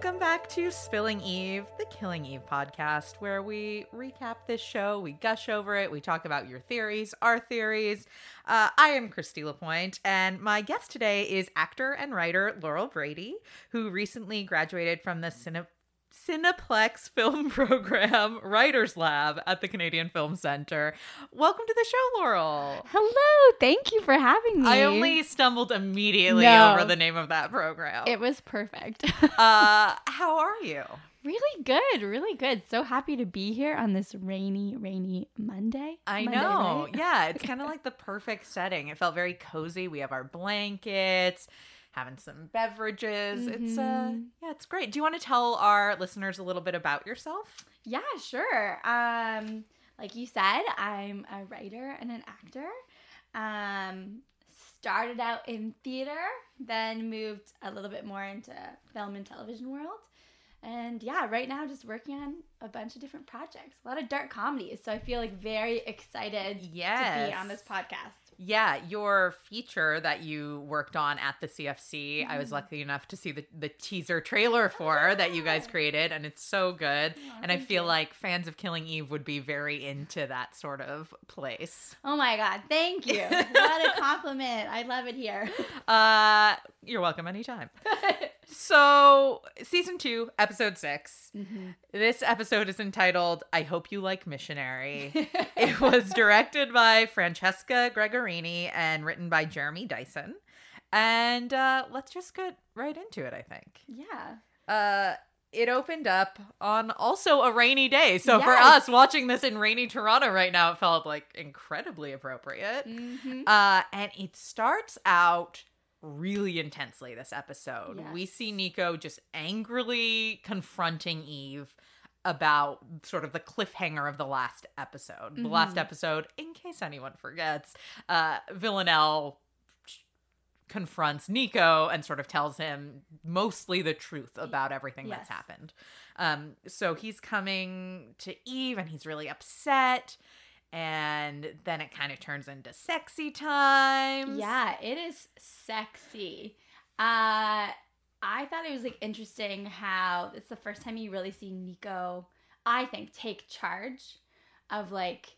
Welcome back to Spilling Eve, the Killing Eve podcast, where we recap this show, we gush over it, we talk about your theories, our theories. Uh, I am Kristy Lapointe, and my guest today is actor and writer Laurel Brady, who recently graduated from the Cine- Cineplex Film Program Writers Lab at the Canadian Film Center. Welcome to the show, Laurel. Hello, thank you for having me. I only stumbled immediately No. over the name of that program. It was perfect. uh, how are you? really good, really good. So happy to be here on this rainy, rainy Monday. I Monday, know. right? Yeah, it's kind of like the perfect setting. It felt very cozy. We have our blankets, having some beverages. It's uh Mhm. yeah, it's great. Do you want to tell our listeners a little bit about yourself? Yeah, sure. Um, like you said, I'm a writer and an actor. Um, started out in theater, then moved a little bit more into film and television world. And yeah, right now just working on a bunch of different projects, a lot of dark comedies. So I feel like very excited yes. to be on this podcast. Yeah, your feature that you worked on at the CFC, I was Mhm. lucky enough to see the, the teaser trailer for that you guys created, and it's so good. And I feel you. like fans of Killing Eve would be very into that sort of place. Oh my god, thank you. what a compliment. I love it here. Uh, you're welcome anytime. So, season two, episode six. Mhm. This episode is entitled I Hope You Like Missionary. it was directed by Francesca Gregorini and written by Jeremy Dyson. And uh, let's just get right into it, I think. yeah. Uh, it opened up on also a rainy day. So for us watching this in rainy Toronto right now, it felt like incredibly appropriate. Mhm. Uh, and it starts out really intensely this episode. We see Nico just angrily confronting Eve about sort of the cliffhanger of the last episode. The last Mhm. episode, in case anyone forgets, uh, Villanelle confronts Nico and sort of tells him mostly the truth about everything that's happened. Um, so he's coming to Eve and he's really upset. And then it kind of turns into sexy times. Yeah, it is sexy. Uh I thought it was like interesting how it's the first time you really see Nico, I think, take charge of like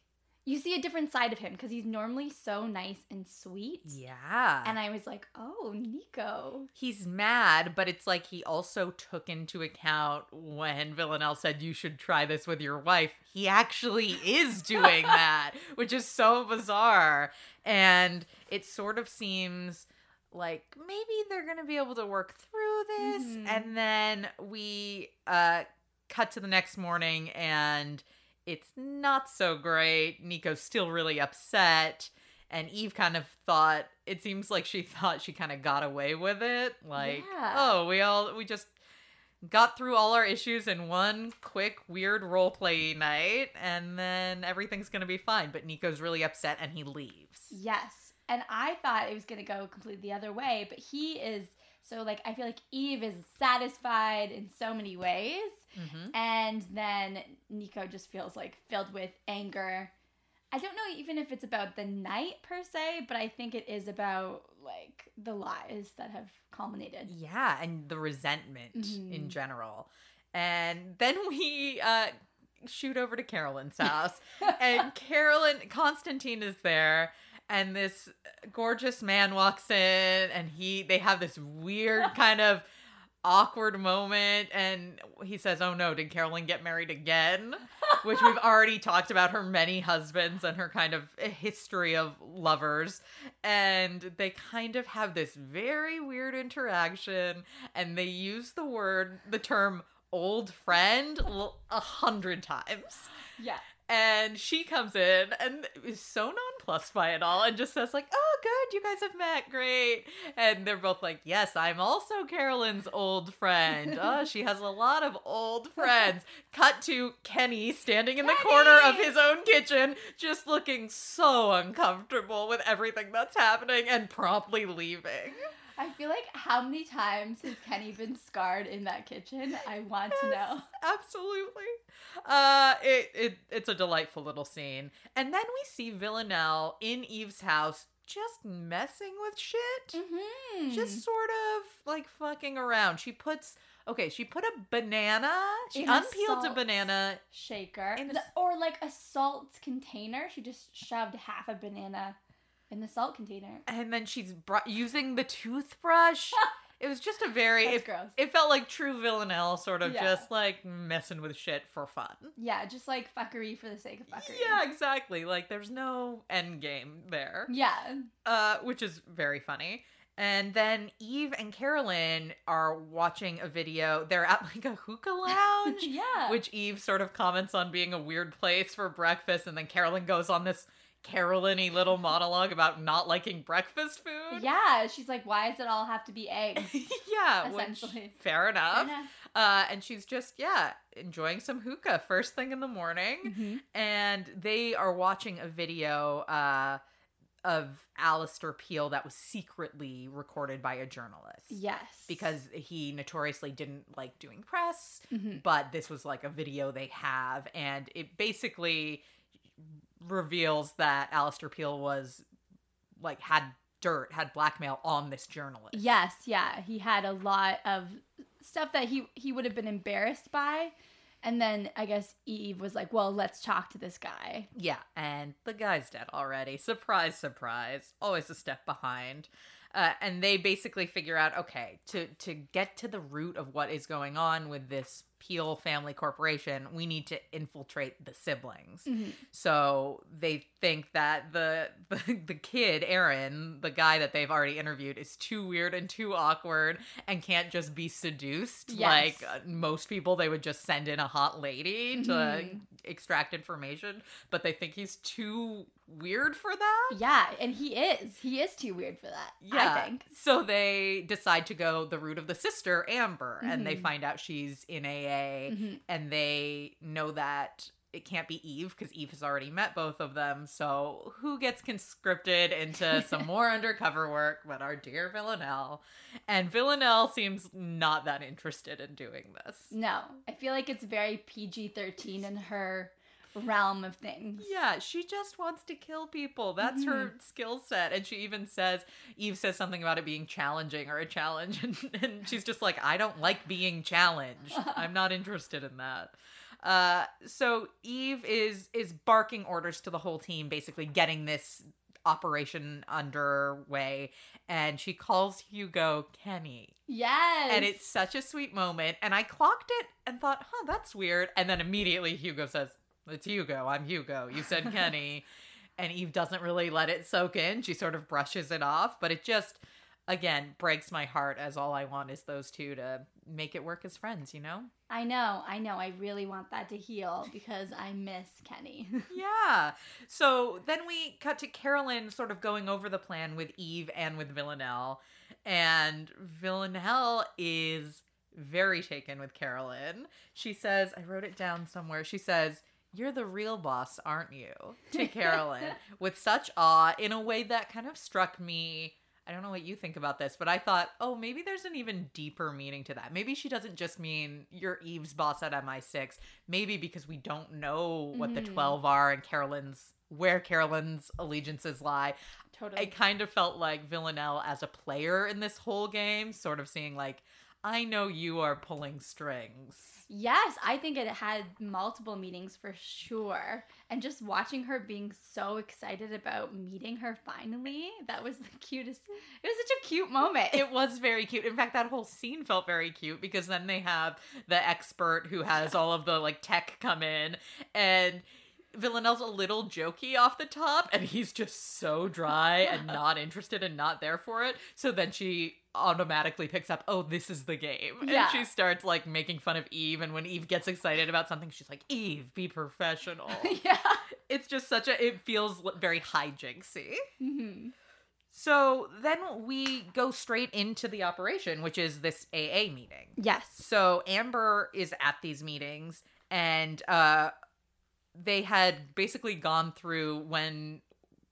you see a different side of him because he's normally so nice and sweet. Yeah. And I was like, oh, Nico. he's mad, but it's like he also took into account when Villanelle said you should try this with your wife. He actually is doing that, which is so bizarre. And it sort of seems like maybe they're going to be able to work through this. Mhm. And then we uh cut to the next morning and it's not so great. Nico's still really upset. And Eve kind of thought it seems like she thought she kind of got away with it. Like, Yeah. oh, we all we just got through all our issues in one quick weird role play night and then everything's going to be fine. But Nico's really upset and he leaves. Yes. And I thought it was going to go completely the other way, but he is so like I feel like Eve is satisfied in so many ways. Mhm. And then Nico just feels like filled with anger. I don't know even if it's about the night per se, but I think it is about like the lies that have culminated. Yeah, and the resentment in Mhm. general. And then we uh shoot over to Carolyn's house and Carolyn Constantine is there and this gorgeous man walks in and he they have this weird kind of awkward moment and he says, "Oh no, did Carolyn get married again?" Which we've already talked about her many husbands and her kind of history of lovers and they kind of have this very weird interaction and they use the word the term old friend a hundred times yeah. And she comes in and is so nonplussed by it all and just says like oh good you guys have met great. And they're both like yes i'm also carolyn's old friend. Oh she has a lot of old friends. Cut to kenny standing in the corner of his own kitchen just looking so uncomfortable with everything that's happening and promptly leaving I feel like how many times has Kenny been scarred in that kitchen? I want to know. Absolutely. Uh it, it it's a delightful little scene. And then we see Villanelle in Eve's house just messing with shit. Mm-hmm. Just sort of like fucking around. She puts Okay, she put a banana. She In unpeeled a salt banana. Shaker. In The- or like a salt container. She just shoved half a banana in the salt container. and then she's br- using the toothbrush. it was just a very it, gross. it felt like true villanelle sort of Yeah. just like messing with shit for fun. Yeah, just like fuckery for the sake of fuckery. Yeah, exactly. Like there's no end game there. Yeah. Uh which is very funny. And then Eve and Carolyn are watching a video. They're at like a hookah lounge. yeah. which Eve sort of comments on being a weird place for breakfast, and then Carolyn goes on this Carolyn-y little monologue about not liking breakfast food. yeah, she's like, why does it all have to be eggs? yeah, which, Essentially. fair enough. Fair enough. Uh, and she's just yeah enjoying some hookah first thing in the morning, Mhm. and they are watching a video uh, of Alistair Peel that was secretly recorded by a journalist. Yes. Because he notoriously didn't like doing press, Mhm. but this was like a video they have and it basically reveals that Alistair Peel was like had dirt, had blackmail on this journalist. Yes, yeah. He had a lot of stuff that he he would have been embarrassed by. And then I guess Eve was like, "Well, let's talk to this guy." Yeah, and the guy's dead already. Surprise, surprise. Always a step behind. Uh, and they basically figure out okay to to get to the root of what is going on with this Peel family corporation, we need to infiltrate the siblings. Mhm. So they think that the, the the kid Aaron, the guy that they've already interviewed, is too weird and too awkward and can't just be seduced Yes. like uh, most people. They would just send in a hot lady to Mhm. extract information, but they think he's too weird for that. Yeah, and he is. He is too weird for that. Yeah. I think. So they decide to go the route of the sister Amber, and they Mhm. find out she's in AA, Mhm. and they know that it can't be Eve because Eve has already met both of them. So who gets conscripted into some more undercover work but our dear Villanelle? And Villanelle seems not that interested in doing this. No, I feel like it's very PG thirteen in her realm of things. Yeah, she just wants to kill people. That's her mm-hmm. skill set. And she even says, Eve says something about it being challenging or a challenge. And, and she's just like, I don't like being challenged. I'm not interested in that. Uh, so Eve is is barking orders to the whole team, basically getting this operation underway. And she calls Hugo Kenny. Yes. And it's such a sweet moment. And I clocked it and thought, huh, that's weird. And then immediately Hugo says, It's Hugo. I'm Hugo. You said Kenny. and Eve doesn't really let it soak in. She sort of brushes it off. But it just, again, breaks my heart as all I want is those two to make it work as friends, you know? I know, I know. I really want that to heal because I miss Kenny. Yeah. So then we cut to Carolyn sort of going over the plan with Eve and with Villanelle. And Villanelle is very taken with Carolyn. She says, I wrote it down somewhere. She says, You're the real boss, aren't you? To Carolyn with such awe in a way that kind of struck me. I don't know what you think about this, but I thought, oh, maybe there's an even deeper meaning to that. Maybe she doesn't just mean you're Eve's boss at MI6. Maybe because we don't know what the Mhm. 12 are and Carolyn's where Carolyn's allegiances lie. totally. I kind of felt like Villanelle as a player in this whole game, sort of seeing like, I know you are pulling strings. Yes, I think it had multiple meetings for sure. And just watching her being so excited about meeting her finally, that was the cutest. It was such a cute moment. It was very cute. In fact, that whole scene felt very cute because then they have the expert who has all of the like tech come in and Villanelle's a little jokey off the top and he's just so dry and not interested and not there for it. So then she automatically picks up, "Oh, this is the game." Yeah. And she starts like making fun of Eve and when Eve gets excited about something, she's like, "Eve, be professional." yeah. it's just such a it feels very hijinksy. hmm So then we go straight into the operation, which is this AA meeting. Yes. So Amber is at these meetings, and uh, they had basically gone through when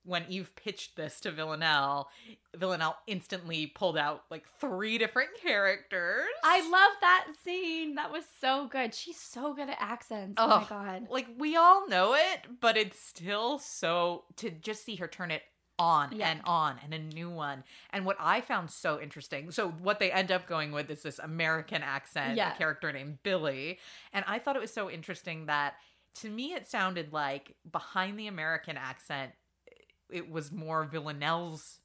when Eve pitched this to Villanelle. Villanelle instantly pulled out like three different characters. I love that scene. That was so good. She's so good at accents. Oh, my Oh, god. like we all know it, but it's still so to just see her turn it on Yeah. and on and a new one. And what I found so interesting, so what they end up going with is this American accent, Yeah. a character named Billy. And I thought it was so interesting that to me it sounded like behind the American accent, it was more Villanelle's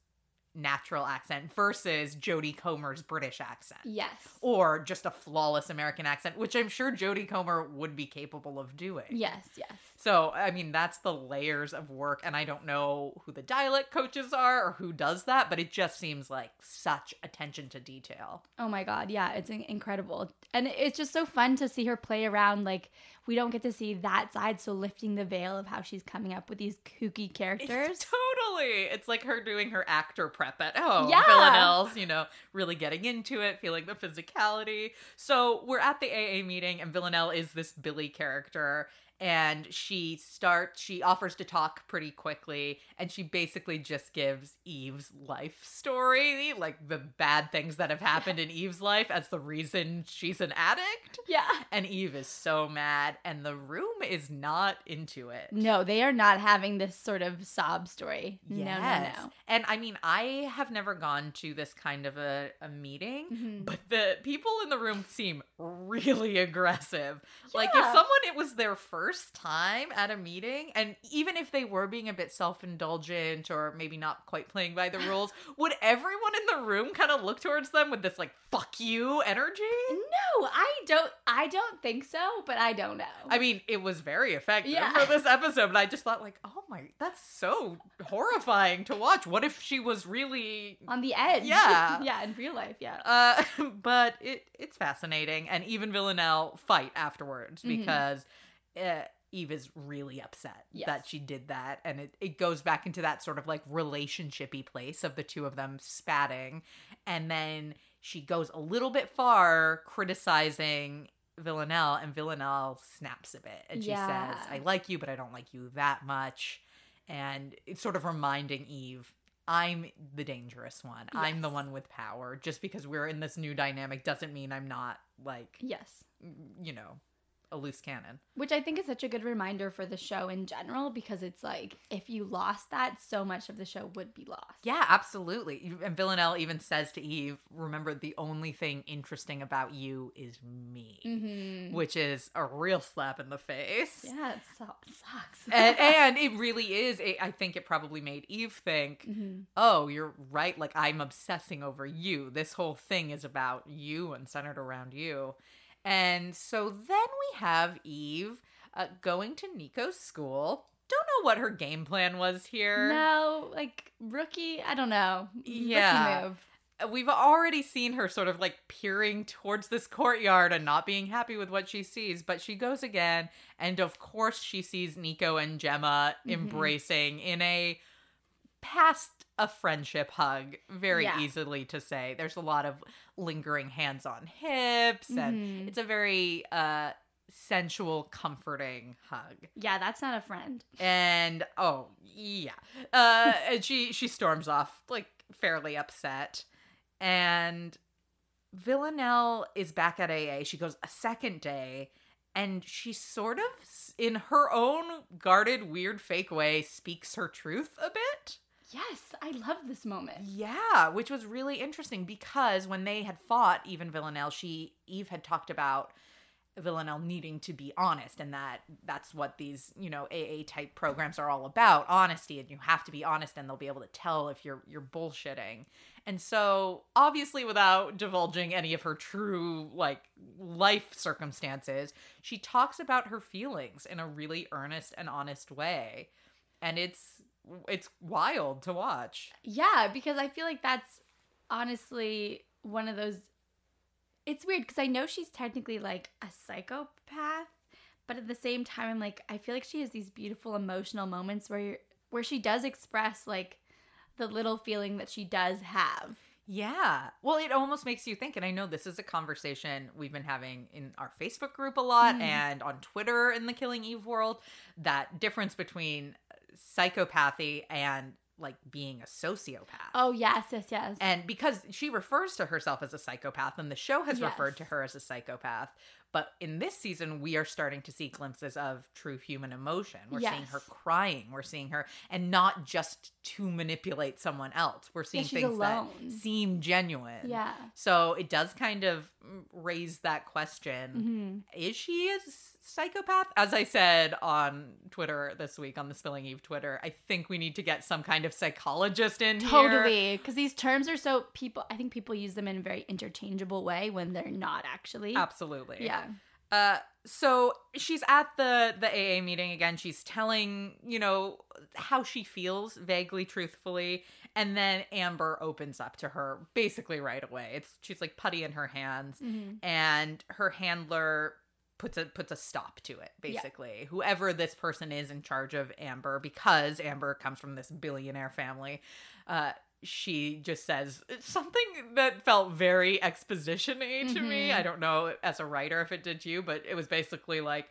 natural accent versus Jodie Comer's British accent. Yes. Or just a flawless American accent, which I'm sure Jodie Comer would be capable of doing. Yes, yes. So, I mean, that's the layers of work. And I don't know who the dialect coaches are or who does that, but it just seems like such attention to detail. Oh my god, yeah, it's incredible. And it's just so fun to see her play around like we don't get to see that side so lifting the veil of how she's coming up with these kooky characters. totally. It's like her doing her actor prep at home. Yeah. Villanelle's, you know, really getting into it, feeling the physicality. So we're at the AA meeting, and Villanelle is this Billy character. And she starts, she offers to talk pretty quickly, and she basically just gives Eve's life story, like the bad things that have happened in Eve's life, as the reason she's an addict. Yeah. And Eve is so mad, and the room is not into it. No, they are not having this sort of sob story. No, no, no. And I mean, I have never gone to this kind of a, a meeting, Mhm. but the people in the room seem really aggressive. Like, if someone, it was their first time at a meeting, and even if they were being a bit self indulgent or maybe not quite playing by the rules, would everyone in the room kind of look towards them with this, like, fuck you energy? No, I don't I don't think so, but I don't know. I mean, it was very effective Yeah. for this episode, but I just thought, like, oh my, that's so horrifying to watch. What if she was really on the edge. Yeah. yeah, in real life, yeah. Uh, but it it's fascinating, and even Villanelle fight afterwards Mhm. because uh, Eve is really upset Yes. that she did that, and it it goes back into that sort of like relationshipy place of the two of them spatting, and then she goes a little bit far criticizing. Villanelle and Villanelle snaps a bit and she Yeah. says, I like you, but I don't like you that much. And it's sort of reminding Eve, I'm the dangerous one. I'm the one with power. Just because we're in this new dynamic doesn't mean I'm not like, Yes. you know, a loose cannon. Which I think is such a good reminder for the show in general because it's like if you lost that, so much of the show would be lost. Yeah, absolutely. And Villanelle even says to Eve, remember the only thing interesting about you is me. Mm-hmm. Which is a real slap in the face. Yeah, it so- sucks. and, and it really is. It, I think it probably made Eve think, hmm oh, you're right. Like, I'm obsessing over you. This whole thing is about you and centered around you. And so then we have Eve uh, going to Nico's school. Don't know what her game plan was here. No, like rookie, I don't know. Yeah. Rookie move. Uh, We've already seen her sort of like peering towards this courtyard and not being happy with what she sees, but she goes again. And of course, she sees Nico and Gemma Mhm. embracing in a past a friendship hug, very Yeah. easily to say. There's a lot of lingering hands on hips, and Mhm. it's a very uh, sensual, comforting hug Yeah, that's not a friend. and oh yeah uh and she she storms off like fairly upset and villanelle is back at aa she goes a second day and she sort of in her own guarded weird fake way speaks her truth a bit Yes, I love this moment. yeah, which was really interesting because when they had fought even Villanelle, she Eve had talked about Villanelle needing to be honest and that that's what these, you know, AA type programs are all about, honesty and you have to be honest and they'll be able to tell if you're you're bullshitting. And so, obviously without divulging any of her true like life circumstances, she talks about her feelings in a really earnest and honest way. And it's it's wild to watch. Yeah, because I feel like that's honestly one of those. It's weird because I know she's technically like a psychopath, but at the same time, I'm like, I feel like she has these beautiful emotional moments where you're, where she does express like the little feeling that she does have. Yeah. Well, it almost makes you think, and I know this is a conversation we've been having in our Facebook group a lot Mm. and on Twitter in the Killing Eve world that difference between psychopathy and like being a sociopath. Oh yes, yes, yes. And because she refers to herself as a psychopath, and the show has referred to her as a psychopath, But in this season, we are starting to see glimpses of true human emotion. We're seeing her crying. We're seeing her, and not just to manipulate someone else. We're seeing she's things alone. that seem genuine. Yeah. So it does kind of mm, raise that question hmm is she a psychopath? As I said on Twitter this week, on the Spilling Eve Twitter, I think we need to get some kind of psychologist in here. Totally, because these terms are so people. I think people use them in a very interchangeable way when they're not actually. Absolutely. Yeah. Uh, so she's at the the AA meeting again. She's telling you know how she feels vaguely, truthfully, and then Amber opens up to her basically right away. It's she's like putty in her hands, Mhm. and her handler puts a puts a stop to it Yeah. basically whoever this person is in charge of amber because amber comes from this billionaire family uh she just says something that felt very exposition-y to me Mhm. i don't know as a writer if it did you but it was basically like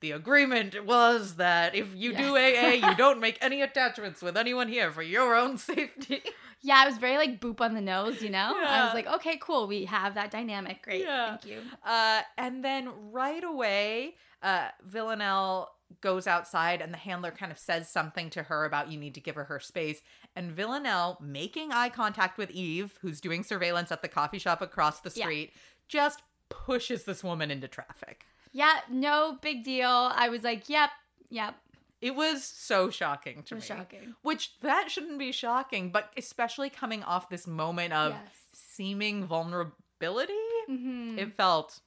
the agreement was that if you do AA, you don't make any attachments with anyone here for your own safety. Yeah, it was very like boop on the nose, you know? I was like, okay, cool. We have that dynamic. Great. Yeah. Thank you. Uh, and then right away, uh, Villanelle goes outside, and the handler kind of says something to her about you need to give her her space. And Villanelle, making eye contact with Eve, who's doing surveillance at the coffee shop across the Yeah. street, just pushes this woman into traffic. Yeah, no big deal. I was like, yep, yep. It was so shocking to me. shocking. Which that shouldn't be shocking, but especially coming off this moment of yes. seeming vulnerability, hmm it felt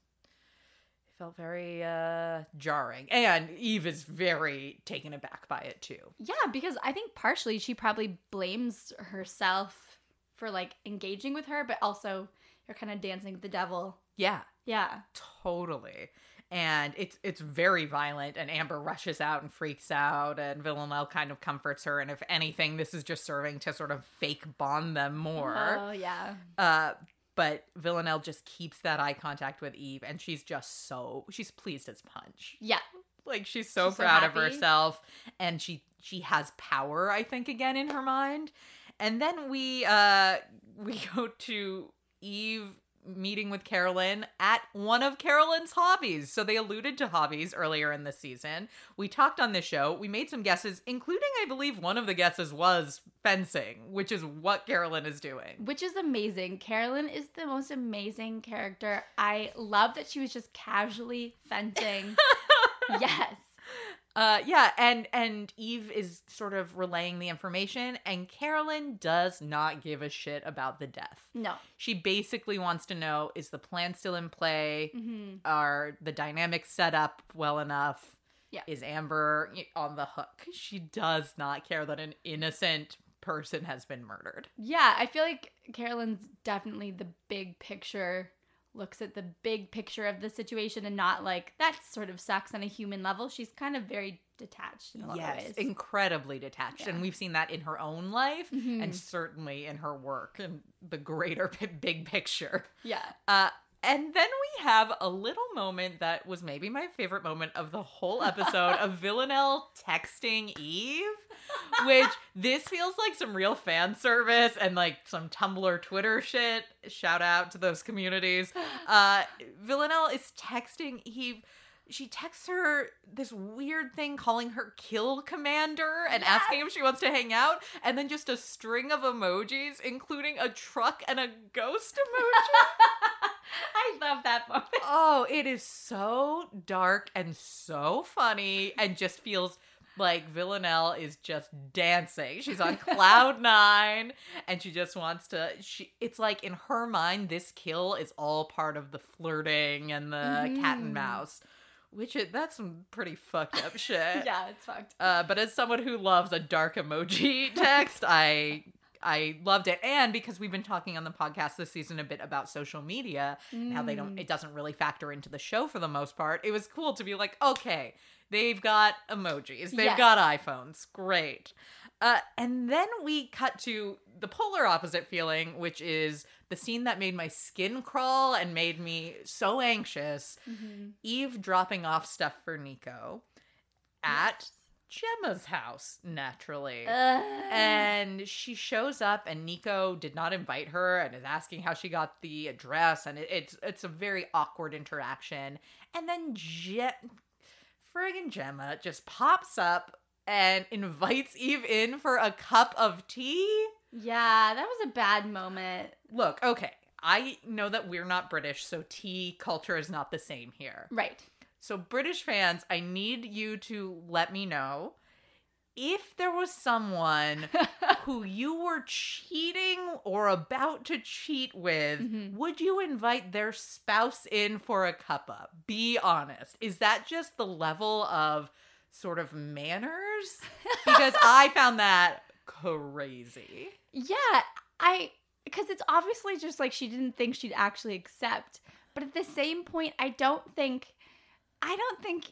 felt very uh jarring. And Eve is very taken aback by it too. yeah, because I think partially she probably blames herself for like engaging with her, but also you're kind of dancing with the devil. Yeah, Yeah. totally. And it's it's very violent and Amber rushes out and freaks out and Villanelle kind of comforts her and if anything this is just serving to sort of fake bond them more. Oh, yeah. Uh, but Villanelle just keeps that eye contact with Eve, and she's just so she's pleased as punch. Yeah. Like she's so She's so proud of herself, and she she has power. I think again in her mind. And then we uh we go to Eve meeting with Carolyn at one of Carolyn's hobbies. So they alluded to hobbies earlier in the season. We talked on this show. We made some guesses, including I believe one of the guesses was fencing, which is what Carolyn is doing. Which is amazing. Carolyn is the most amazing character. I love that she was just casually fencing. yes. Uh yeah, and and Eve is sort of relaying the information and Carolyn does not give a shit about the death. No. She basically wants to know is the plan still in play? hmm Are the dynamics set up well enough? Yeah. Is Amber on the hook? She does not care that an innocent person has been murdered. Yeah, I feel like Carolyn's definitely the big picture, looks at the big picture of the situation and not like that sort of sucks on a human level. She's kind of very detached in a lot of Yes, ways. incredibly detached. Yeah. And we've seen that in her own life Mhm. and certainly in her work and the greater big picture. yeah. Uh, and then we have a little moment that was maybe my favorite moment of the whole episode of Villanelle texting Eve, which this feels like some real fan service and like some Tumblr Twitter shit. Shout out to those communities. Uh, Villanelle is texting he She texts her this weird thing calling her kill commander and Yes. asking if she wants to hang out, and then just a string of emojis, including a truck and a ghost emoji. I love that moment. Oh, it is so dark and so funny and just feels like Villanelle is just dancing. She's on cloud nine and she just wants to she it's like in her mind this kill is all part of the flirting and the cat and Mhm. mouse, which it, that's some pretty fucked up shit. yeah, it's fucked. Uh, but as someone who loves a dark emoji text, I I loved it, and because we've been talking on the podcast this season a bit about social media and how they don't, Mm. it doesn't really factor into the show for the most part. It was cool to be like, okay, they've got emojis, they've Yes. got iPhones, great. Uh, and then we cut to the polar opposite feeling, which is the scene that made my skin crawl and made me so anxious. Mhm. Eve dropping off stuff for Nico at Gemma's house, naturally. Ugh. And she shows up, and Nico did not invite her, and is asking how she got the address, and it, it's it's a very awkward interaction. And then Je- friggin' Gemma just pops up and invites Eve in for a cup of tea. yeah, that was a bad moment. Look, okay, I know that we're not British, so tea culture is not the same here. Right. So, British fans, I need you to let me know if there was someone who you were cheating or about to cheat with, Mhm. would you invite their spouse in for a cuppa? Be honest. Is that just the level of sort of manners? Because I found that crazy. Yeah, I because it's obviously just like she didn't think she'd actually accept. But at the same point, I don't think I don't think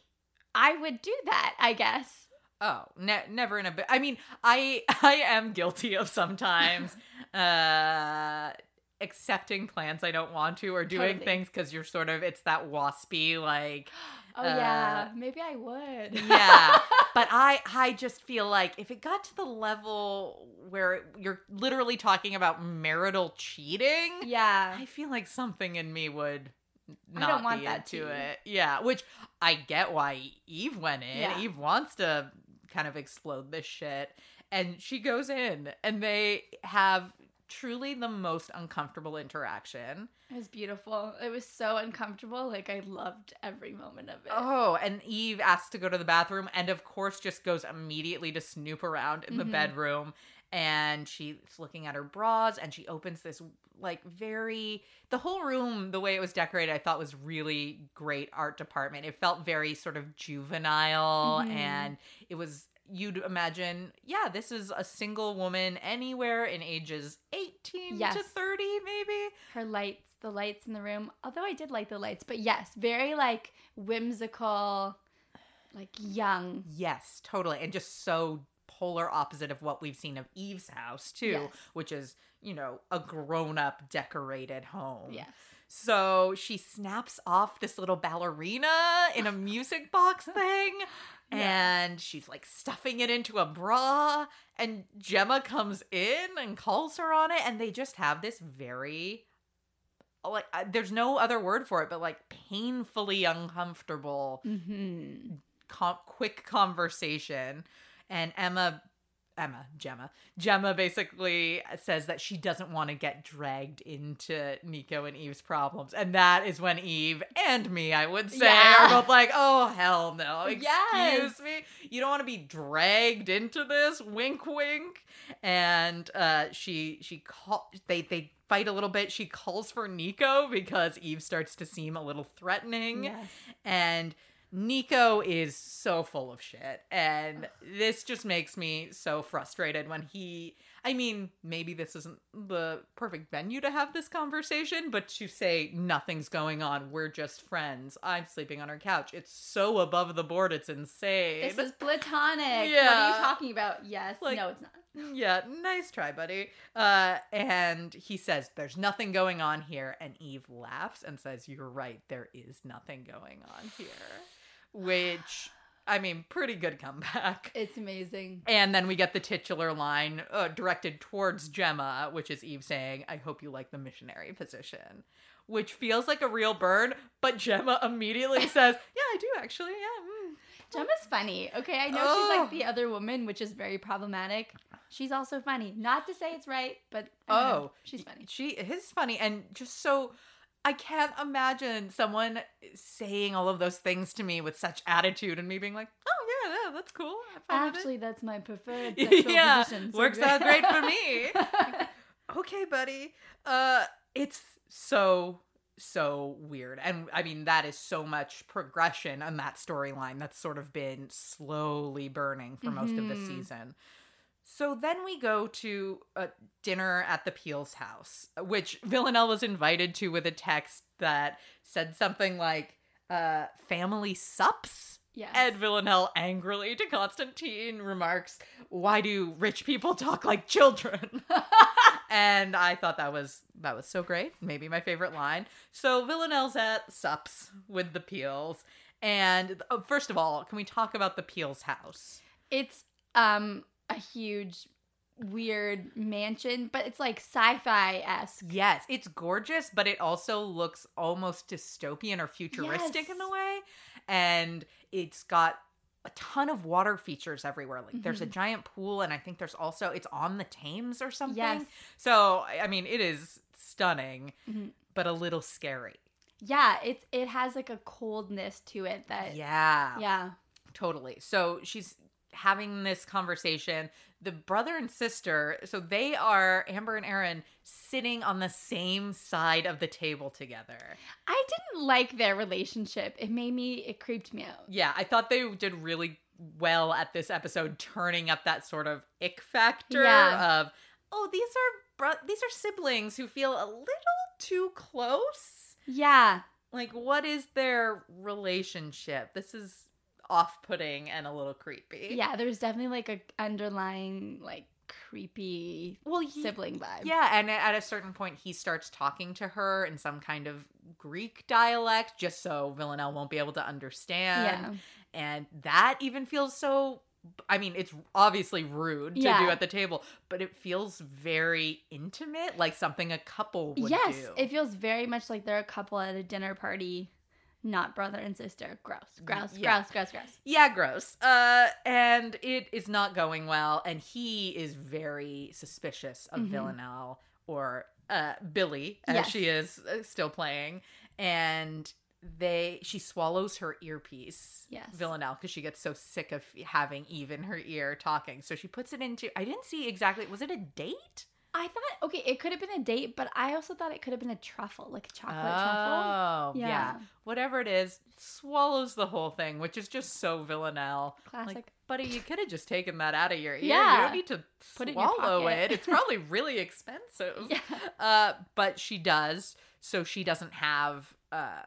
I would do that, I guess. Oh, ne- never in a bit. I mean, I I am guilty of sometimes uh accepting plans I don't want to or doing Totally. things cuz you're sort of it's that waspy like Oh Uh, yeah, maybe I would. yeah. but I I just feel like if it got to the level where you're literally talking about marital cheating, yeah. I feel like something in me would I don't want that tea. it. Yeah, which I get why Eve went in. Yeah. Eve wants to kind of explode this shit, and she goes in, and they have truly the most uncomfortable interaction. It was beautiful. It was so uncomfortable. Like I loved every moment of it. Oh, and Eve asks to go to the bathroom, and of course, just goes immediately to snoop around in the Mhm. bedroom. And she's looking at her bras, and she opens this like very the whole room, the way it was decorated, I thought was really great art department. It felt very sort of juvenile, Mhm. and it was you'd imagine, yeah, this is a single woman anywhere in ages eighteen to thirty, maybe. Her lights, the lights in the room. Although I did like the lights, but yes, very like whimsical, like young. Yes, totally. And just so polar opposite of what we've seen of Eve's house, too, Yes. which is, you know, a grown up decorated home. Yes. So she snaps off this little ballerina in a music box thing. Yeah. And she's like stuffing it into a bra. And Gemma comes in and calls her on it. And they just have this very, like, uh, there's no other word for it, but like painfully uncomfortable Mm-hmm. com- quick conversation and Emma Emma Gemma Gemma basically says that she doesn't want to get dragged into Nico and Eve's problems. And that is when Eve and me I would say Yeah. are both like oh hell no. Excuse Yes. me. You don't want to be dragged into this? Wink wink. And uh she she call they they fight a little bit. She calls for Nico because Eve starts to seem a little threatening. Yes. and Nico is so full of shit. And this just makes me so frustrated when he. I mean, maybe this isn't the perfect venue to have this conversation, but to say nothing's going on, we're just friends, I'm sleeping on her couch. It's so above the board, it's insane. This is platonic. Yeah. What are you talking about? Yes. Like- no, it's not. yeah, nice try, buddy. Uh, and he says, There's nothing going on here. And Eve laughs and says, You're right, there is nothing going on here. Which, I mean, pretty good comeback. It's amazing. And then we get the titular line uh, directed towards Gemma, which is Eve saying, I hope you like the missionary position. Which feels like a real burn, but Gemma immediately says, Yeah, I do actually. Yeah. mm." Gemma's funny. Okay, I know she's Oh. like the other woman, which is very problematic. She's also funny. Not to say it's right, but don't know. Oh, she's funny. She is funny and just so I can't imagine someone saying all of those things to me with such attitude and me being like, "Oh yeah, yeah that's cool." I'm fine with it." Actually, that's my preferred sexual yeah, position. so works great. out great for me. okay, buddy. Uh, it's so so weird, and I mean that is so much progression on that storyline that's sort of been slowly burning for most of the Mhm. season. So then we go to a dinner at the Peels house, which Villanelle was invited to with a text that said something like uh, "family sups." Yes. Ed Villanelle angrily to Constantine remarks, "Why do rich people talk like children?" and I thought that was that was so great. Maybe my favorite line. So Villanelle's at Sups with the Peels, and uh, first of all, can we talk about the Peels house? It's um a huge weird mansion, but it's like sci-fi esque. Yes, it's gorgeous, but it also looks almost dystopian or futuristic in Yes. a way. And it's got a ton of water features everywhere. Like there's a Mhm. giant pool, and I think there's also it's on the Thames or something. Yes. So I mean, it is stunning, Mhm. but a little scary. Yeah, it's it has like a coldness to it that Yeah. yeah. Totally. So she's having this conversation. The brother and sister, so they are Amber and Aaron sitting on the same side of the table together. I didn't like their relationship. It made me it creeped me out. Yeah, I thought they did really well at this episode turning up that sort of ick factor Yeah. of oh, these are bro- these are siblings who feel a little too close. Yeah. Like what is their relationship? This is off-putting and a little creepy. Yeah, there's definitely like a underlying like creepy Well, ye- sibling vibe. Yeah, and at a certain point, he starts talking to her in some kind of Greek dialect, just so Villanelle won't be able to understand. Yeah. And that even feels so. I mean, it's obviously rude to do at the table, but it feels very intimate, like something a couple would yes, do. it feels very much like they're a couple at a dinner party, not brother and sister. Gross, gross, Yeah. gross, gross, gross. yeah, gross. Uh, and it is not going well, and he is very suspicious of Mhm. Villanelle or uh, Billy, as Yes. she is uh, still playing, and they she swallows her earpiece. Yes. Villanelle, because she gets so sick of having Eve in her ear talking, so she puts it into. I didn't see exactly. Was it a date? I thought okay, it could have been a date, but I also thought it could have been a truffle, like a chocolate truffle. Oh, yeah. Yeah. Whatever it is, swallows the whole thing, which is just so Villanelle. Classic. Like, buddy, you could have just taken that out of your ear. Yeah. You don't need to Put it swallow pocket. it. It's probably really expensive. yeah. Uh, but she does, so she doesn't have uh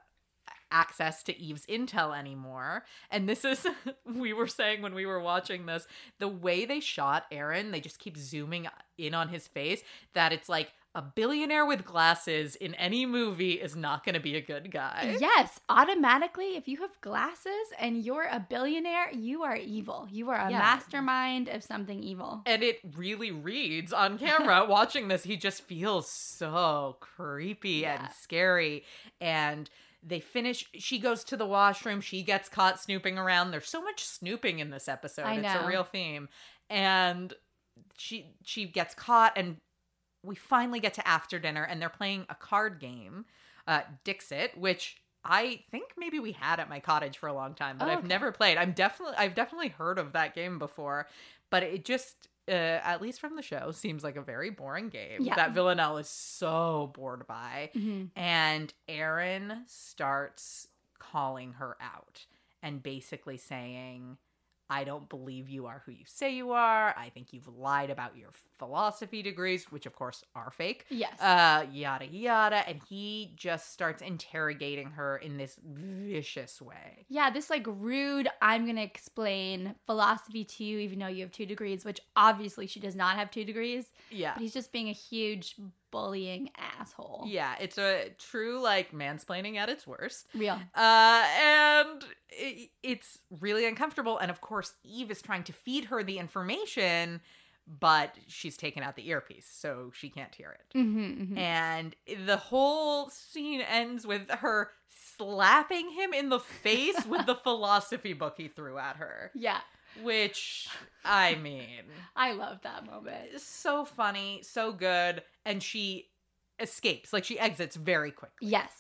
access to Eve's intel anymore. And this is we were saying when we were watching this, the way they shot Aaron, they just keep zooming in on his face that it's like a billionaire with glasses in any movie is not going to be a good guy. Yes, automatically, if you have glasses and you're a billionaire, you are evil. You are a Yeah. mastermind of something evil. And it really reads on camera watching this. He just feels so creepy Yeah. and scary. And they finish, she goes to the washroom. She gets caught snooping around. There's so much snooping in this episode. It's a real theme. And she she gets caught and we finally get to after dinner and they're playing a card game, uh, Dixit, which I think maybe we had at my cottage for a long time, but Oh, I've never played. I'm definitely I've definitely heard of that game before, but it just uh, at least from the show seems like a very boring game Yeah. that Villanelle is so bored by. Mhm. And Aaron starts calling her out and basically saying, I don't believe you are who you say you are. I think you've lied about your philosophy degrees, which of course are fake. Yes. Uh, yada yada. And he just starts interrogating her in this vicious way. yeah, this like rude, I'm going to explain philosophy to you, even though you have two degrees, which obviously she does not have two degrees, Yeah. but he's just being a huge bullying asshole. Yeah, it's a true like mansplaining at its worst. Real. Uh, and it, it's really uncomfortable. And of course, Eve is trying to feed her the information, but she's taken out the earpiece, so she can't hear it. Mm-hmm, And the whole scene ends with her slapping him in the face with the philosophy book he threw at her. Yeah. Which, I mean, I love that moment. so funny, so good. And she escapes, like, she exits very quickly. Yes.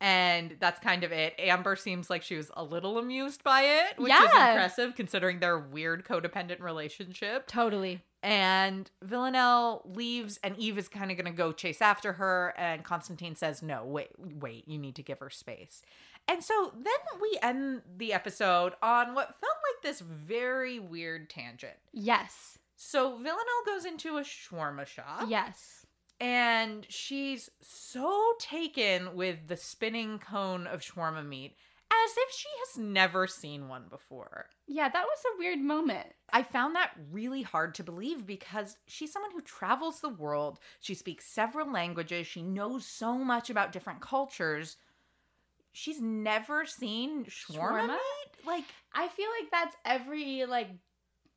And that's kind of it. Amber seems like she was a little amused by it, which is impressive considering their weird codependent relationship. Totally. And Villanelle leaves, and Eve is kind of going to go chase after her. And Constantine says, No, wait, wait, you need to give her space. And so then we end the episode on what felt like this very weird tangent. Yes. So Villanelle goes into a shawarma shop Yes. and she's so taken with the spinning cone of shawarma meat as if she has never seen one before. Yeah, that was a weird moment. I found that really hard to believe because she's someone who travels the world. She speaks several languages. She knows so much about different cultures. She's never seen shawarma, Shawarma? meat. Like, I feel like that's every like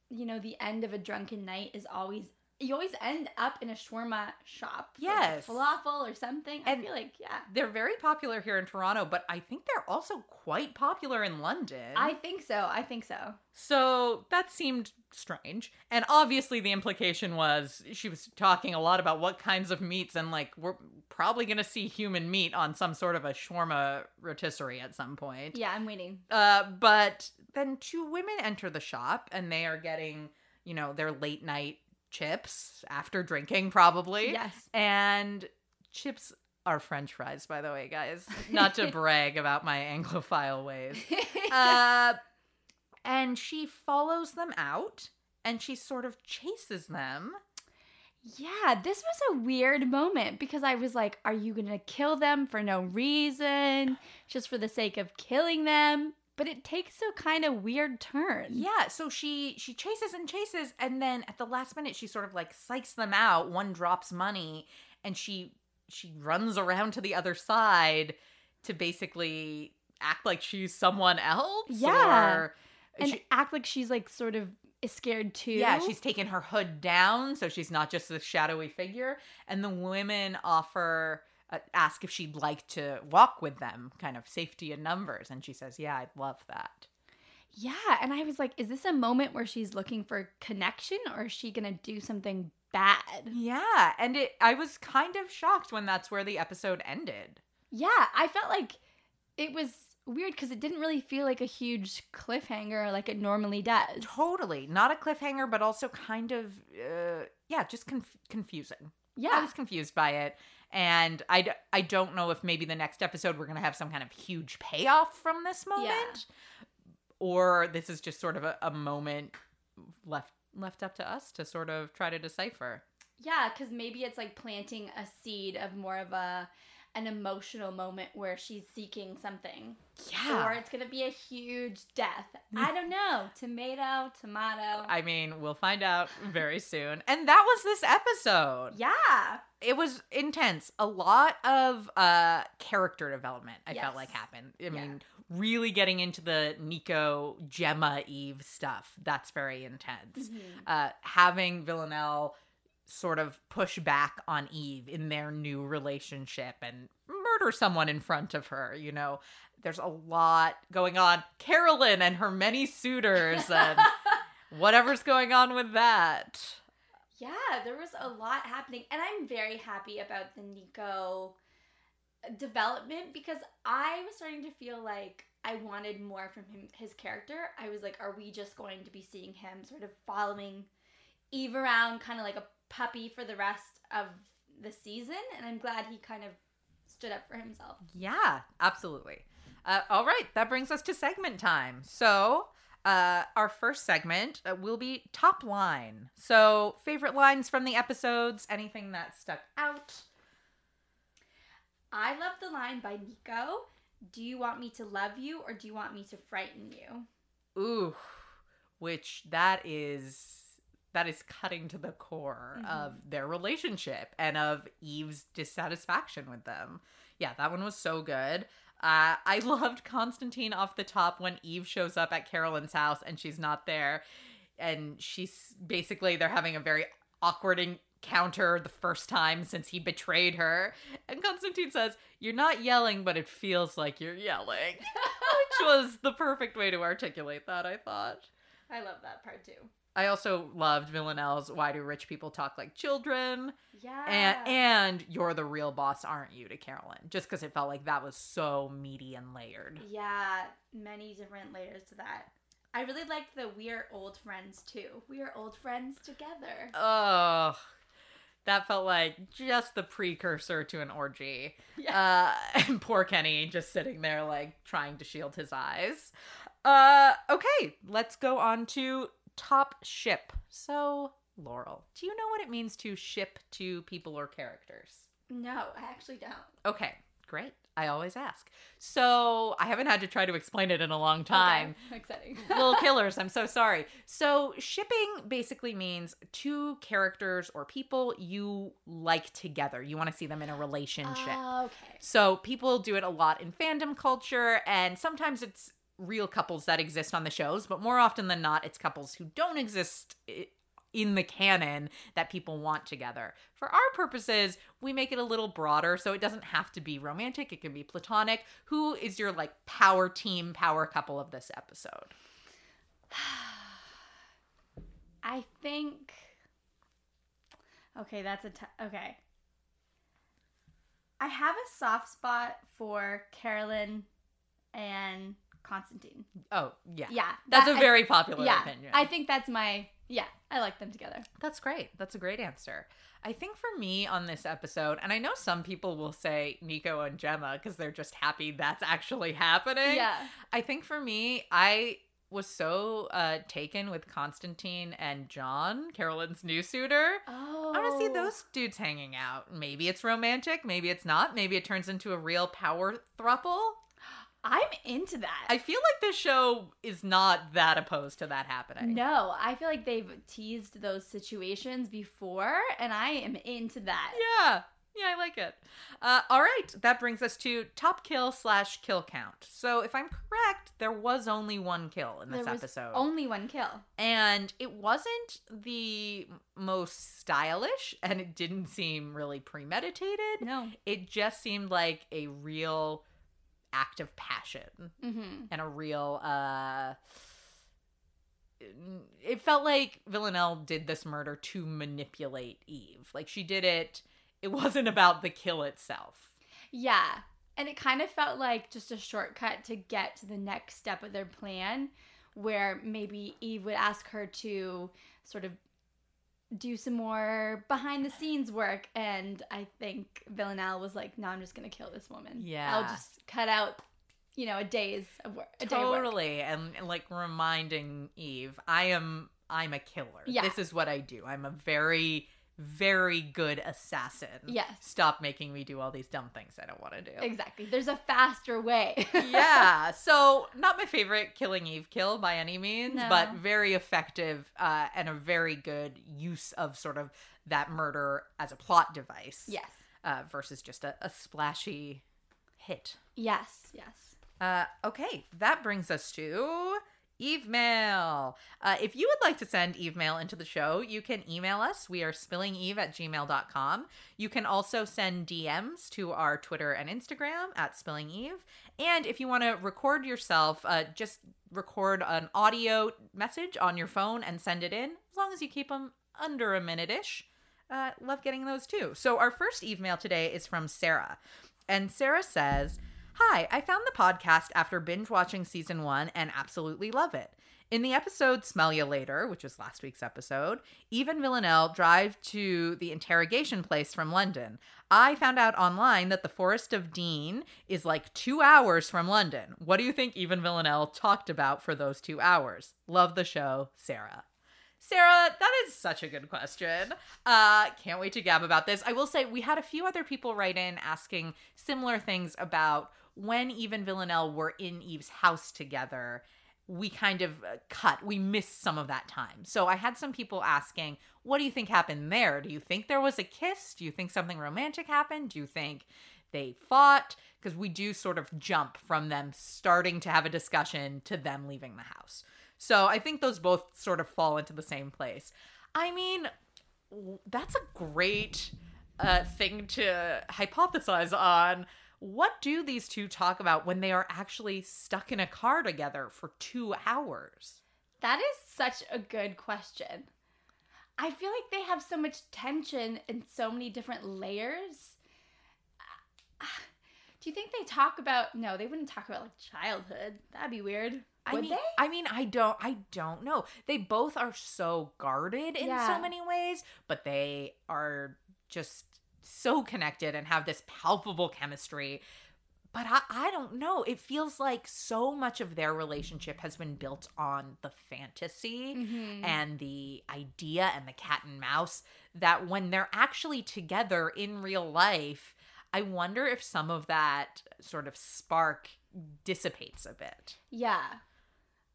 you know, the end of a drunken night is always you always end up in a shawarma shop. for, like, Yes. falafel or something. I feel like yeah. They're very popular here in Toronto, but I think they're also quite popular in London. I think so. I think so. So that seemed strange. And obviously, the implication was she was talking a lot about what kinds of meats, and like, we're probably going to see human meat on some sort of a shawarma rotisserie at some point. Yeah, I'm waiting. Uh, but then two women enter the shop, and they are getting, you know, their late night chips after drinking, probably. Yes. And chips are french fries, by the way, guys. Not to brag about my Anglophile ways uh, and she follows them out and she sort of chases them. Yeah, this was a weird moment because I was like, are you going to kill them for no reason, just for the sake of killing them? But it takes a kind of weird turn. Yeah, so she she chases and chases and then at the last minute she sort of like psychs them out. One drops money and she she runs around to the other side to basically act like she's someone else. Yeah. or And she- act like she's like sort of scared too. Yeah, she's taken her hood down, so she's not just this shadowy figure. And the women offer, uh, ask if she'd like to walk with them, kind of safety in numbers. And she says, Yeah, I'd love that. Yeah, and I was like, is this a moment where she's looking for connection or is she going to do something bad? Yeah, and it, I was kind of shocked when that's where the episode ended. Yeah, I felt like it was weird because it didn't really feel like a huge cliffhanger like it normally does. Totally. Not a cliffhanger, but also kind of, uh, yeah, just conf- confusing. Yeah. I was confused by it. And I, d- I don't know if maybe the next episode we're going to have some kind of huge payoff from this moment. Or this is just sort of a, a moment left left up to us to sort of try to decipher. Yeah, because maybe it's like planting a seed of more of a an emotional moment where she's seeking something. Yeah. Or it's gonna be a huge death. I don't know. Tomato, tomato. I mean, we'll find out very soon. And that was this episode. yeah. It was intense. A lot of uh character development, I felt like happened. I Yeah. mean, really getting into the Nico, Gemma, Eve stuff. That's very intense. Uh having Villanelle sort of push back on Eve in their new relationship and murder someone in front of her, you know. There's a lot going on. Carolyn and her many suitors and whatever's going on with that. Yeah, there was a lot happening, and I'm very happy about the Nico development because I was starting to feel like I wanted more from him, his character. I was like, are we just going to be seeing him sort of following Eve around, kind of like a puppy for the rest of the season? And I'm glad he kind of stood up for himself. Yeah, absolutely. Uh, all right, that brings us to segment time. So, uh, our first segment uh, will be top line. So, favorite lines from the episodes, anything that stuck out. I love the line by Nico. Do you want me to love you or do you want me to frighten you? Ooh, which that is that is cutting to the core Mhm. of their relationship and of Eve's dissatisfaction with them. Yeah, that one was so good. Uh, I loved Constantine off the top when Eve shows up at Carolyn's house and she's not there. And she's basically, they're having a very awkward encounter the first time since he betrayed her. And Constantine says, You're not yelling, but it feels like you're yelling. Which was the perfect way to articulate that, I thought. I love that part too. I also loved Villanelle's Why Do Rich People Talk Like Children? Yeah. And and You're the Real Boss, Aren't You to Carolyn. Just because it felt like that was so meaty and layered. Yeah, many different layers to that. I really liked the we're old friends too. We are old friends together. Oh, that felt like just the precursor to an orgy. Yeah. Uh, and poor Kenny just sitting there, like trying to shield his eyes. Uh, okay, let's go on to top ship. So, Laurel, do you know what it means to ship two people or characters? No, I actually don't. Okay, great. I always ask. So, I haven't had to try to explain it in a long time. Okay, Exciting. Little killers, I'm so sorry. So, shipping basically means two characters or people you like together. You want to see them in a relationship. Ah, okay. So, people do it a lot in fandom culture, and sometimes it's real couples that exist on the shows, but more often than not, it's couples who don't exist in the canon that people want together. For our purposes, we make it a little broader, so it doesn't have to be romantic, it can be platonic. Who is your like power team, power couple of this episode? I think. Okay, that's a t- okay. I have a soft spot for Carolyn and Constantine. Oh, yeah. Yeah, That's that- a I- very popular yeah. opinion. I think that's my yeah. I like them together. That's great. That's a great answer. I think for me on this episode, and I know some people will say Nico and Gemma because they're just happy that's actually happening. Yeah, I think for me, I was so uh, taken with Constantine and John, Carolyn's new suitor. Oh, I want to see those dudes hanging out. Maybe it's romantic, maybe it's not. Maybe it turns into a real power thruple. I'm into that. I feel like this show is not that opposed to that happening. no, I feel like they've teased those situations before, and I am into that. Yeah. Yeah, I like it. Uh, all right, that brings us to top kill slash kill count. So, if I'm correct, there was only one kill in this there was episode, only one kill. and it wasn't the most stylish, and it didn't seem really premeditated. No. It just seemed like a real act of passion Mm-hmm. and a real. uh it felt like Villanelle did this murder to manipulate Eve. Like she did it. It wasn't about the kill itself. Yeah. And it kind of felt like just a shortcut to get to the next step of their plan, where maybe Eve would ask her to sort of do some more behind the scenes work. And I think Villanelle was like, no, I'm just going to kill this woman. Yeah. I'll just cut out, you know, a day's of work. A day of work. totally, and, and like reminding Eve, I am. I'm a killer. Yeah. This is what I do. I'm a very, very good assassin. Yes. Stop making me do all these dumb things I don't want to do. Exactly. There's a faster way. yeah. So, not my favorite killing Eve kill by any means, No. but very effective uh, and a very good use of sort of that murder as a plot device. yes. Uh, versus just a, a splashy hit. Yes. Yes. Uh, okay, that brings us to Eve Mail. Uh, if you would like to send Eve Mail into the show, you can email us. We are spillingeve at gmail.com. You can also send DMs to our Twitter and Instagram at spillingeve. And if you want to record yourself, uh, just record an audio message on your phone and send it in, as long as you keep them under a minute ish. Uh, love getting those too. So, our first Eve Mail today is from Sarah. And Sarah says, Hi, I found the podcast after binge watching season one and absolutely love it. In the episode Smell You Later, which was last week's episode, Eve and Villanelle drive to the interrogation place from London. I found out online that the Forest of Dean is like two hours from London. What do you think Eve and Villanelle talked about for those two hours? Love the show, Sarah. Sarah, that is such a good question. Uh, can't wait to gab about this. I will say we had a few other people write in asking similar things about when Eve and Villanelle were in Eve's house together. We kind of uh, cut. We missed some of that time. So I had some people asking, "What do you think happened there? Do you think there was a kiss? Do you think something romantic happened? Do you think they fought?" Because we do sort of jump from them starting to have a discussion to them leaving the house. So I think those both sort of fall into the same place. I mean, that's a great uh, thing to hypothesize on. What do these two talk about when they are actually stuck in a car together for two hours? That is such a good question. I feel like they have so much tension and so many different layers. Do you think they talk about no, they wouldn't talk about like childhood. That'd be weird. I Would mean, they? I mean, I don't, I don't know. They both are so guarded in Yeah. so many ways, but they are just so connected and have this palpable chemistry. But I, I don't know. It feels like so much of their relationship has been built on the fantasy Mhm. and the idea and the cat and mouse that when they're actually together in real life, I wonder if some of that sort of spark dissipates a bit. Yeah.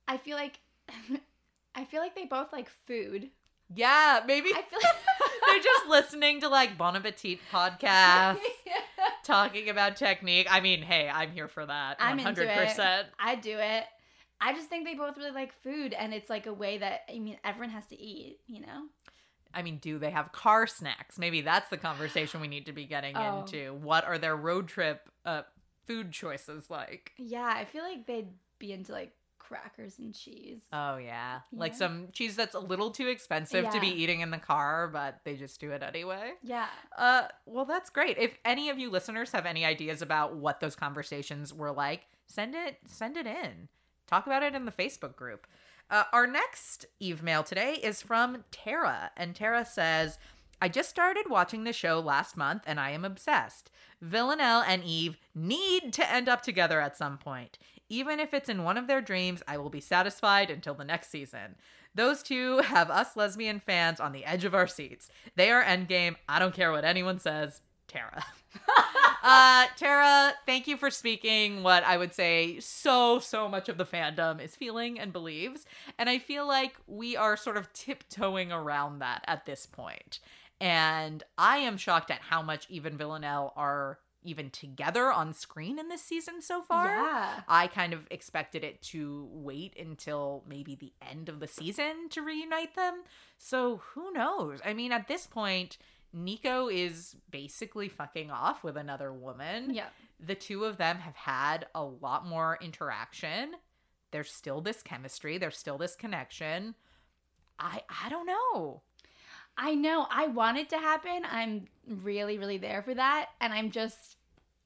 I feel like I feel like they both like food. Yeah, maybe I feel like they're just listening to like Bon Appetit podcasts, talking about technique. I mean, hey, I'm here for that. I'm into it. 100%. I do it. I just think they both really like food, and it's like a way that I mean everyone has to eat, you know. I mean, do they have car snacks? Maybe that's the conversation we need to be getting Oh. into. What are their road trip uh, food choices like? Yeah, I feel like they'd be into like crackers and cheese. Oh yeah, like some cheese that's a little too expensive to be eating in the car, but they just do it anyway. yeah. Uh, well, that's great. If any of you listeners have any ideas about what those conversations were like, send it send it in. Talk about it in the Facebook group. Uh, our next Eve mail today is from Tara, and Tara says, "I just started watching the show last month, and I am obsessed. Villanelle and Eve need to end up together at some point." Even if it's in one of their dreams, I will be satisfied until the next season. Those two have us lesbian fans on the edge of our seats. They are endgame. I don't care what anyone says. Tara. uh, Tara, thank you for speaking what I would say so, so much of the fandom is feeling and believes. And I feel like we are sort of tiptoeing around that at this point. And I am shocked at how much Eve and Villanelle are even together on screen in this season so far. Yeah. I kind of expected it to wait until maybe the end of the season to reunite them. So who knows? I mean, at this point, Nico is basically fucking off with another woman. Yeah. The two of them have had a lot more interaction. There's still this chemistry, there's still this connection. I I don't know. I know. I want it to happen. I'm really, really there for that. And I'm just,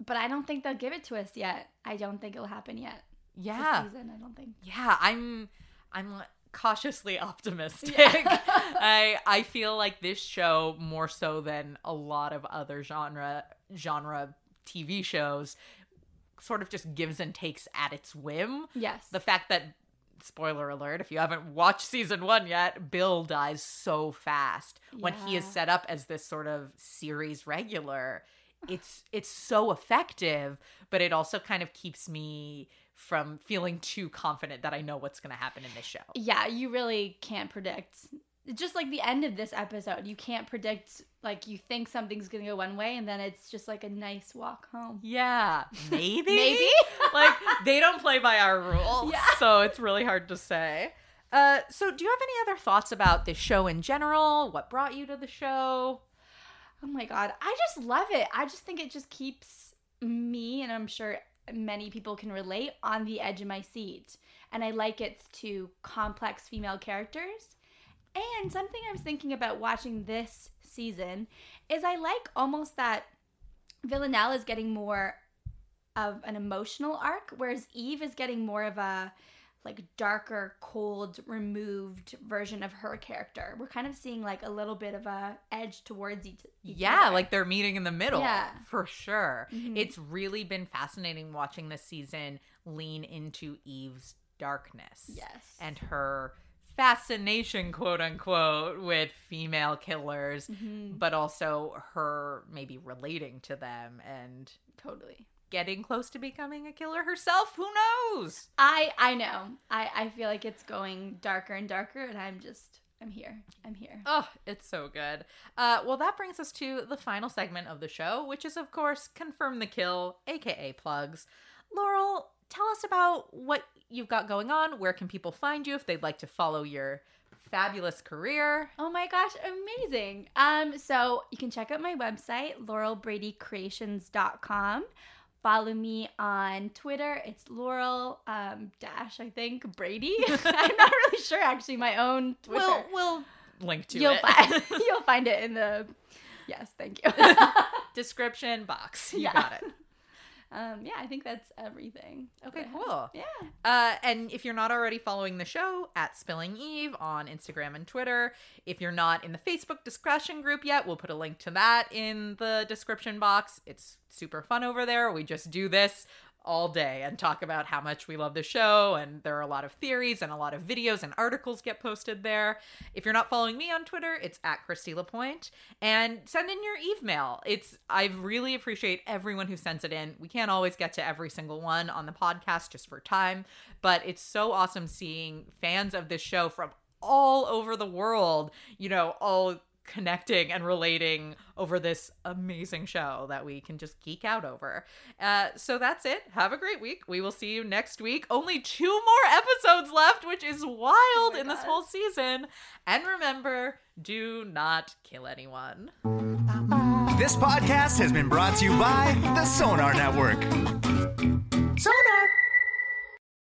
but I don't think they'll give it to us yet. I don't think it'll happen yet. this Yeah. season, I don't think. Yeah, I'm I'm cautiously optimistic. Yeah. I I feel like this show more so than a lot of other genre genre TV shows sort of just gives and takes at its whim. Yes. The fact that spoiler alert if you haven't watched season 1 yet, Bill dies so fast when he is set up as this sort of series regular. It's it's so effective, but it also kind of keeps me from feeling too confident that I know what's going to happen in this show. yeah, you really can't predict. Just like the end of this episode, you can't predict. Like you think something's gonna go one way, and then it's just like a nice walk home. Yeah, maybe. Maybe. like they don't play by our rules, Yeah. so it's really hard to say. Uh, so, do you have any other thoughts about this show in general? What brought you to the show? Oh my god, I just love it. I just think it just keeps me, and I'm sure many people can relate, on the edge of my seat. And I like its two complex female characters. And something I was thinking about watching this season is I like almost that Villanelle is getting more of an emotional arc, whereas Eve is getting more of a like darker, cold, removed version of her character. We're kind of seeing like a little bit of a edge towards each. each Yeah, other. like they're meeting in the middle. Yeah. for sure. Mhm. It's really been fascinating watching this season lean into Eve's darkness. yes, and her fascination, quote unquote, with female killers, Mhm. but also her maybe relating to them and totally. getting close to becoming a killer herself. Who knows? I I know. I I feel like it's going darker and darker, and I'm just I'm here. I'm here. Oh, it's so good. Uh, well, that brings us to the final segment of the show, which is, of course, Confirm the Kill, aka plugs. Laurel, tell us about what you've got going on. Where can people find you if they'd like to follow your fabulous career? Oh my gosh, amazing. Um, so you can check out my website, laurelbradycreations.com. Follow me on Twitter. It's Laurel um, dash, I think, Brady. I'm not really sure actually my own Twitter. We'll, we'll link to you'll it. find you'll find it in the Yes, thank you. description box. You Yeah. got it. Um, yeah, I think that's everything. Okay, that cool. Yeah. Uh, and if you're not already following the show at Spilling Eve on Instagram and Twitter, if you're not in the Facebook discussion group yet, we'll put a link to that in the description box. It's super fun over there. We just do this all day and talk about how much we love the show and there are a lot of theories and a lot of videos and articles get posted there. If you're not following me on twitter it's at Kristy lapointe. And send in your email. it's i really appreciate everyone who sends it in. We can't always get to every single one on the podcast just for time but it's so awesome seeing fans of this show from all over the world you know all connecting and relating over this amazing show that we can just geek out over. Uh, so that's it. Have a great week. We will see you next week. Only two more episodes left, which is wild Oh my in this whole season. And remember, do not kill anyone. This podcast has been brought to you by the Sonar Network. Sonar!